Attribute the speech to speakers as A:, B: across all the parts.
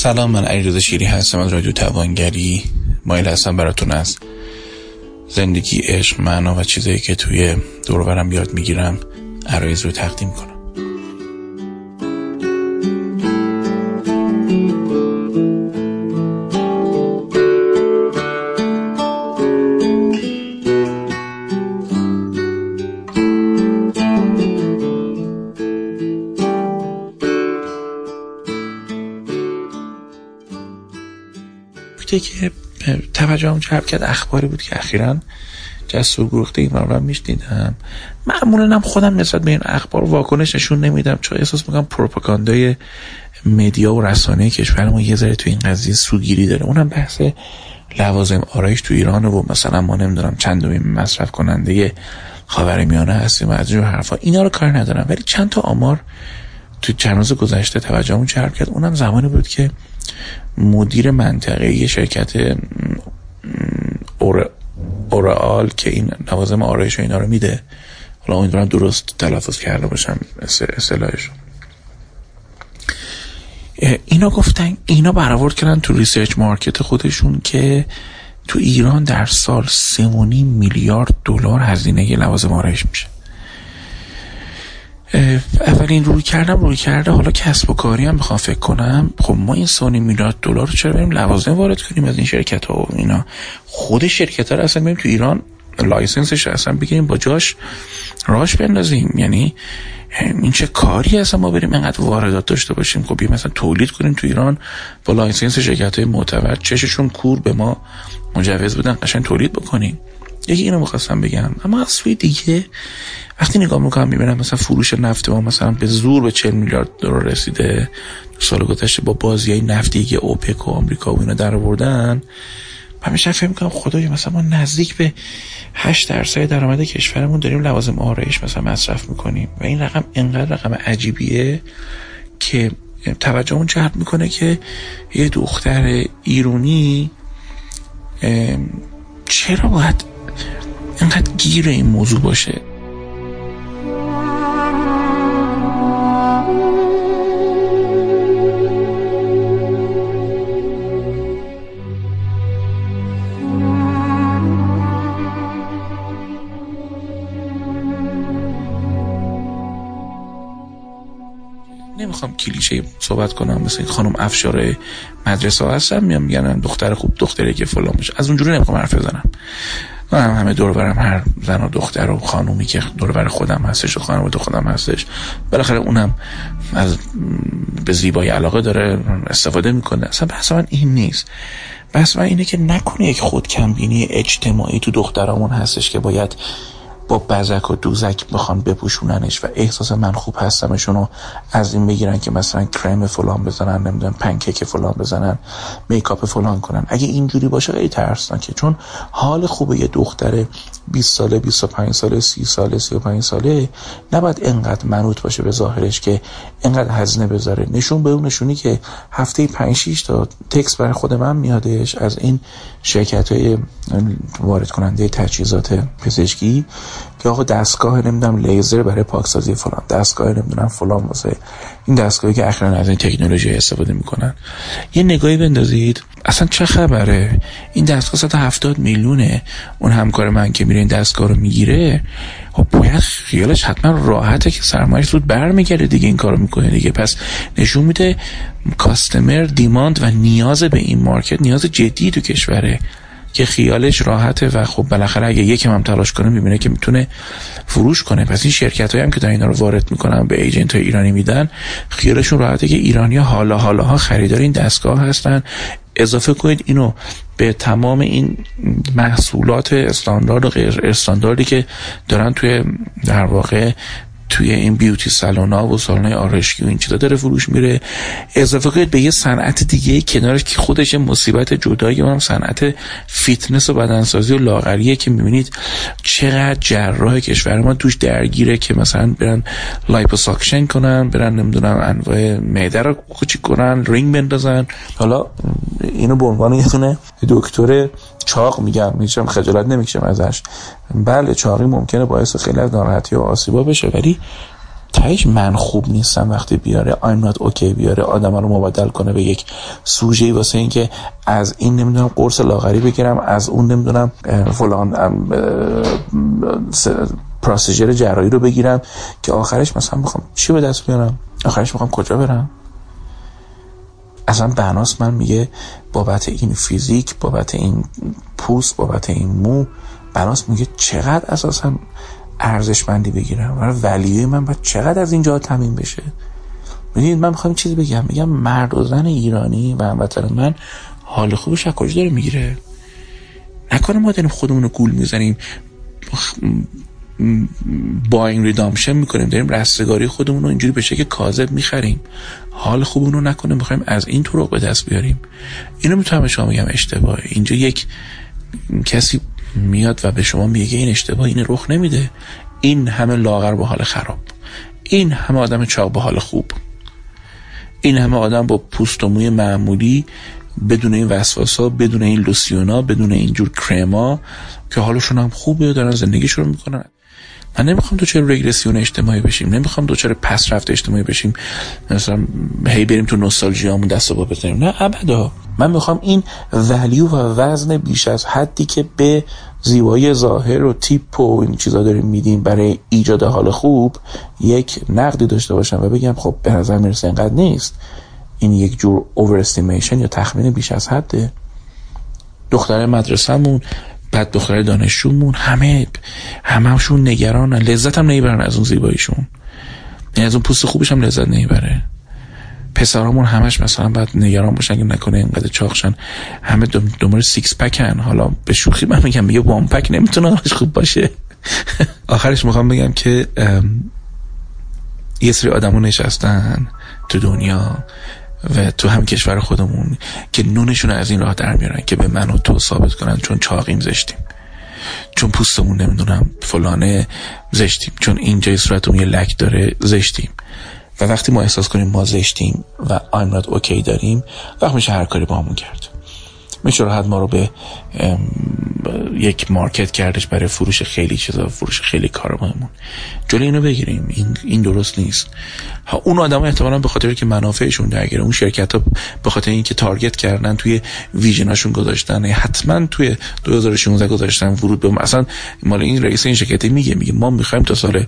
A: سلام من علیرضا شیری هستم از رادیو توانگری. مایل هستم براتون از زندگی عشق معنا و چیزایی که توی دورورم یاد می‌گیرم عرایز رو تقدیم کنم. که توجهم جلب کرد اخباری بود که اخیرا جسور گروخته این رو میشنیدم. معمولا هم خودم نسبت به این اخبار واکنش نشون نمیدم چون احساس می‌کنم پروپاگاندای مدیا و رسانه کشور ما یه ذره تو این قضیه سوگیری داره. اونم بحث لوازم آرایش تو ایران و مثلا ما نمی‌دونم چند مصرف کننده خاور میانه هستیم و از جور حرفا. اینا رو کار ندارم. ولی چند تا آمار تو چند روز گذشته توجهمون جلب کرد. اونم زمانی بود که مدیر منطقه یه شرکت L'Oréal که این لوازم آرایش و اینا رو میده. حالا امیدوارم درست تلفظ کرده باشم اصطلاحش اینا گفتن اینا برآورد کردن تو research market خودشون که تو ایران در سال 3.5 میلیارد دلار هزینه لوازم آرایش میشه. اولین رویکردم رویکرده حالا کسب و کاری هم بخوام فکر کنم. خب ما این سه و نیم میلیارد دلار رو چرا بریم لوازم وارد کنیم از این شرکت ها و اینا؟ خود شرکت ها رو اصلا بریم تو ایران license ش اصلا بگیریم به جاش راش بندازیم. یعنی این چه کاری اصلا ما بریم اینقدر واردات داشته باشیم؟ خب مثلا تولید کنیم تو ایران با license شرکت های معتبر چششون کور به ما مجوز بدن قشنگ تولید بکنیم. یکی اینو می‌خواستم بگم. اما از سوی دیگه وقتی نگاه می‌کنم می‌بینم مثلا فروش نفت ما مثلا به زور به 40 میلیارد دلار رسیده. سال گذشته با بازی نفتی که اوپک و آمریکا و اینا در آوردن. همیشه فکر می‌کنم خدای مثلا ما نزدیک به 8 درصد درآمد کشورمون داریم لوازم آرایش مثلا مصرف می‌کنیم. و این رقم انقدر رقم عجیبیه که توجهمون جلب می‌کنه که یه دختر ایرونی چرا باید اینقدر گیر این موضوع باشه. نمی‌خوام کلیشه صحبت کنم مثل خانم افشار مدرسه هستم میام میگن دختر خوب دختری که فلان باشه. از اونجوری نمی‌خوام حرف بزنم. من همه دور برم هر زن و دختر و خانومی که دور بر خودم هستش و خانواده خودم هستش بالاخره اونم از به زیبایی علاقه داره استفاده می‌کنه. اصلا بحث من این نیست. بحث من اینه که نکنه یک خود کمبینی اجتماعی تو دخترامون هستش که باید با بزک و دوزک بخوان بپوشوننش و احساس من خوب هستمشون رو از این بگیرن که مثلا کرم فلان بزنن نمی‌دونم پنکیک فلان بزنن میکاپ فلان کنن. اگه اینجوری باشه خیلی ترسناکه. چون حال خوبه یه دختر 20 ساله 25 ساله 30 ساله 35 ساله نباید انقدر منوط باشه به ظاهرش که انقدر هزینه بذاره. نشون به اون نشونی که هفته 5 6 تا تکس برای خود من میادش از این شرکت های وارد کننده تجهیزات پزشکی. که آقا دستگاه نمی‌دونم لیزر برای پاکسازی فلان دستگاه نمی‌دونم فلان واسه این دستگاهی که اخیرا از این تکنولوژی استفاده می‌کنن. یه نگاهی بندازید. اصلا چه خبره؟ این دستگاه 170 میلیونه. اون همکار من که میره این دستگاه رو می‌گیره خب باید خیالش حتما راحته که سرمایش زود برمیگرده دیگه این کارو می‌کنه دیگه. پس نشون میده کاستمر دیماند و نیاز به این مارکت نیاز جدی تو کشوره. که خیالش راحته و خب بالاخره اگه یکم هم تلاش کنه می‌بینه که می‌تونه فروش کنه. پس این شرکت هم که در اینا رو وارد می‌کنن به ایجنت های ایرانی میدن خیالشون راحته که ایرانی حالا حالا ها خریدار این دستگاه هستن. اضافه کنید اینو به تمام این محصولات استاندارد و غیر استانداردی که دارن توی در واقع توی این بیوتی سالن ها و سالن آرایشگی و این چیزا داره فروش میره. اضافه کنید به یه صنعت دیگه کنارش که خودش مصیبت جدایی اونم صنعت فیتنس و بدنسازی و لاغریه که می‌بینید چقدر جراح کشور ما توش درگیره که مثلا برن liposuction کنن برن نمی‌دونم انواع معده رو کوچیک کنن رینگ بندازن. حالا اینو به عنوان یه دکتر چاق میگم هیچم خجالت نمی‌کشم ازش. بله چاقی ممکنه باعث خیلی از ناراحتی و آسیبا بشه ولی تهش من خوب نیستم وقتی بیاره I'm not okay بیاره آدم رو مبادل کنه به یک سوژه واسه اینکه از این نمی‌دونم قرص لاغری بگیرم از اون نمی‌دونم فلان پروسیجر جراحی رو بگیرم که آخرش مثلا می‌خوام چی به دست بیارم؟ آخرش می‌خوام کجا برم؟ اصلا بناس من میگه بابت این فیزیک بابت این پوست بابت این مو بناس میگه چقدر اساسا ارزشمندی بگیرم و ولیه من باید چقدر از اینجا تمین بشه. می‌دونید من می‌خوام چیزی بگم؟ میگم مرد و زن ایرانی و هموطن من حال خوبش از کجا داره می‌گیره؟ نکنه ما داریم خودمون رو گول می‌زنیم. با این ریدامشن می‌کنیم. داریم رستگاری خودمون رو اینجوری به شکل کاذب می‌خریم. حال خوبمون رو نکنه می‌خوایم از این طرق به دست بیاریم. اینو می‌تونم به شما میگم اشتباهه. اینجا یک کسی میاد و به شما میگه این اشتباه این رخ نمیده. این همه لاغر با حال خراب. این همه آدم چاق با حال خوب. این همه آدم با پوست و موی معمولی بدون این وسواسا بدون این لوسیونا بدون اینجور کرما که حالشون هم خوبه دارن زندگیشون می‌کنن. من نمی‌خوام دوچار رگرسیون اجتماعی بشیم نمی‌خوام دوچار پس رفت اجتماعی بشیم. مثلا هی بریم تو نوستالژیامون دست با بزنیم. نه ابدا. من می‌خوام این ولیو و وزن بیش از حدی که به زیبایی ظاهر و تیپ و این چیزا داریم میدیم برای ایجاد حال خوب یک نقدی داشته باشم و بگم خب به نظر می‌رسه اینقدر نیست. این یک جور اوور یا تخمین بیش از حده. دختر مدرسهمون بعد دختر دانشجومون همه همهشون نگرانن. لذت هم نمی‌برن از اون زیباییشون. یعنی از اون پوست خوبش هم لذت نمی‌بره. پسرامون همش مثلا بعد نگران باشن که نکنه اینقدر چاق شن همه دنبال six pack ن. حالا به شوخی من میگم یه one pack نمی‌تونه خوب باشه. آخرش می‌خوام بگم که یه سری آدما نشستن تو دنیا. و تو هم کشور خودمون که نونشون از این راه در میارن که به من و تو ثابت کنن چون چاقیم زشتیم. چون پوستمون نمی‌دونم فلانه زشتیم. چون اینجای صورتمون یه لک داره زشتیم. و وقتی ما احساس کنیم ما زشتیم و I'm not okay داریم وقت میشه هر کاری با همون کرد. میشه راحت ما رو به یک مارکت کردش برای فروش خیلی چیزا فروش خیلی کارمون جلوی اینو بگیریم. این این درست نیست. ها اون آدم احتمالا به خاطر که منافعشون درگیره اون شرکت ها به خاطر اینکه تارگت کردن توی ویژناشون گذاشتن حتما توی 2016 گذاشتن ورود به اصلا مال این رئیس این شرکتی میگه میگه ما می‌خوایم تا سال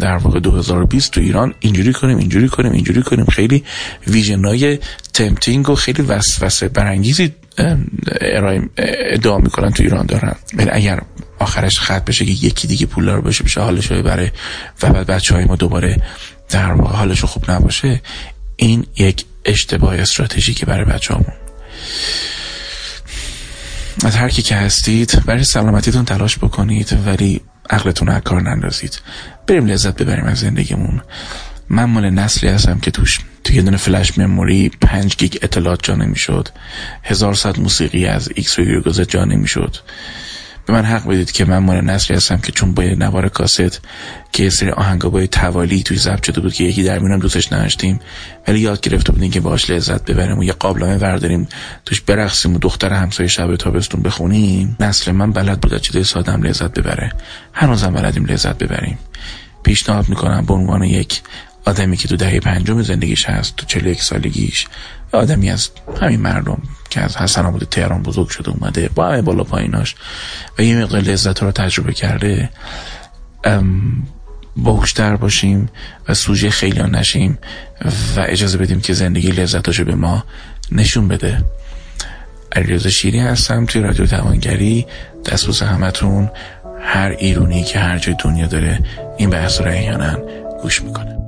A: در واقع 2020 تو ایران اینجوری کنیم اینجوری کنیم اینجوری کنیم. خیلی ویژنای تمپتینگ و خیلی وسوسه برانگیزی ارائه ادعا می‌کنن تو ایران دارن. ولی اگر آخرش خط بشه که یکی دیگه پولدار باشه بشه حالش برای و بعد بچه های ما دوباره در واقع حالشون خوب نباشه این یک اشتباه استراتژیکی برای بچه همون از هر کی که هستید برای سلامتیتون تلاش بکنید ولی عقلتون رو کار نندازید. بریم لذت ببریم از زندگیمون. من مال نسلی هستم که توش تو یه دونه فلش مموری پنج گیگ اطلاعات جا نمی‌شد. هزار ساعت موسیقی از ایکس و یوگوزت جا نمی‌شد. به من حق بدید که من مال نسلی هستم که چون با نوار کاست یه سری آهنگا با توالی توش ضبط شده بود که یکی در میونم دوستش نداشتیم ولی یاد گرفته بودیم که باش لذت ببریم و یه قابلمه ورداریم توش برقصیم و دختر همسایه شب تابستون بخونیم. نسل من بلد بود از چیزای سادم لذت ببره. هنوزم بلدیم لذت ببریم. پیشنهاد می‌کنم به عنوان یک آدمی که تو دهه پنجم زندگیش هست تو یک سالگیش آدمی از همین مردم که از حسن آباد تهران بزرگ شده اومده با همه بالا پاییناش و یه مقدار لذت رو تجربه کرده باهوشتر باشیم و سوژه خیلی نشیم و اجازه بدیم که زندگی لذتاشو به ما نشون بده. علیرضا شیری هستم توی رادیو توانگری. دستبوس همتون هر ایرونی که هر جای دنیا داره این بحث رو احیانا گوش می‌کنه.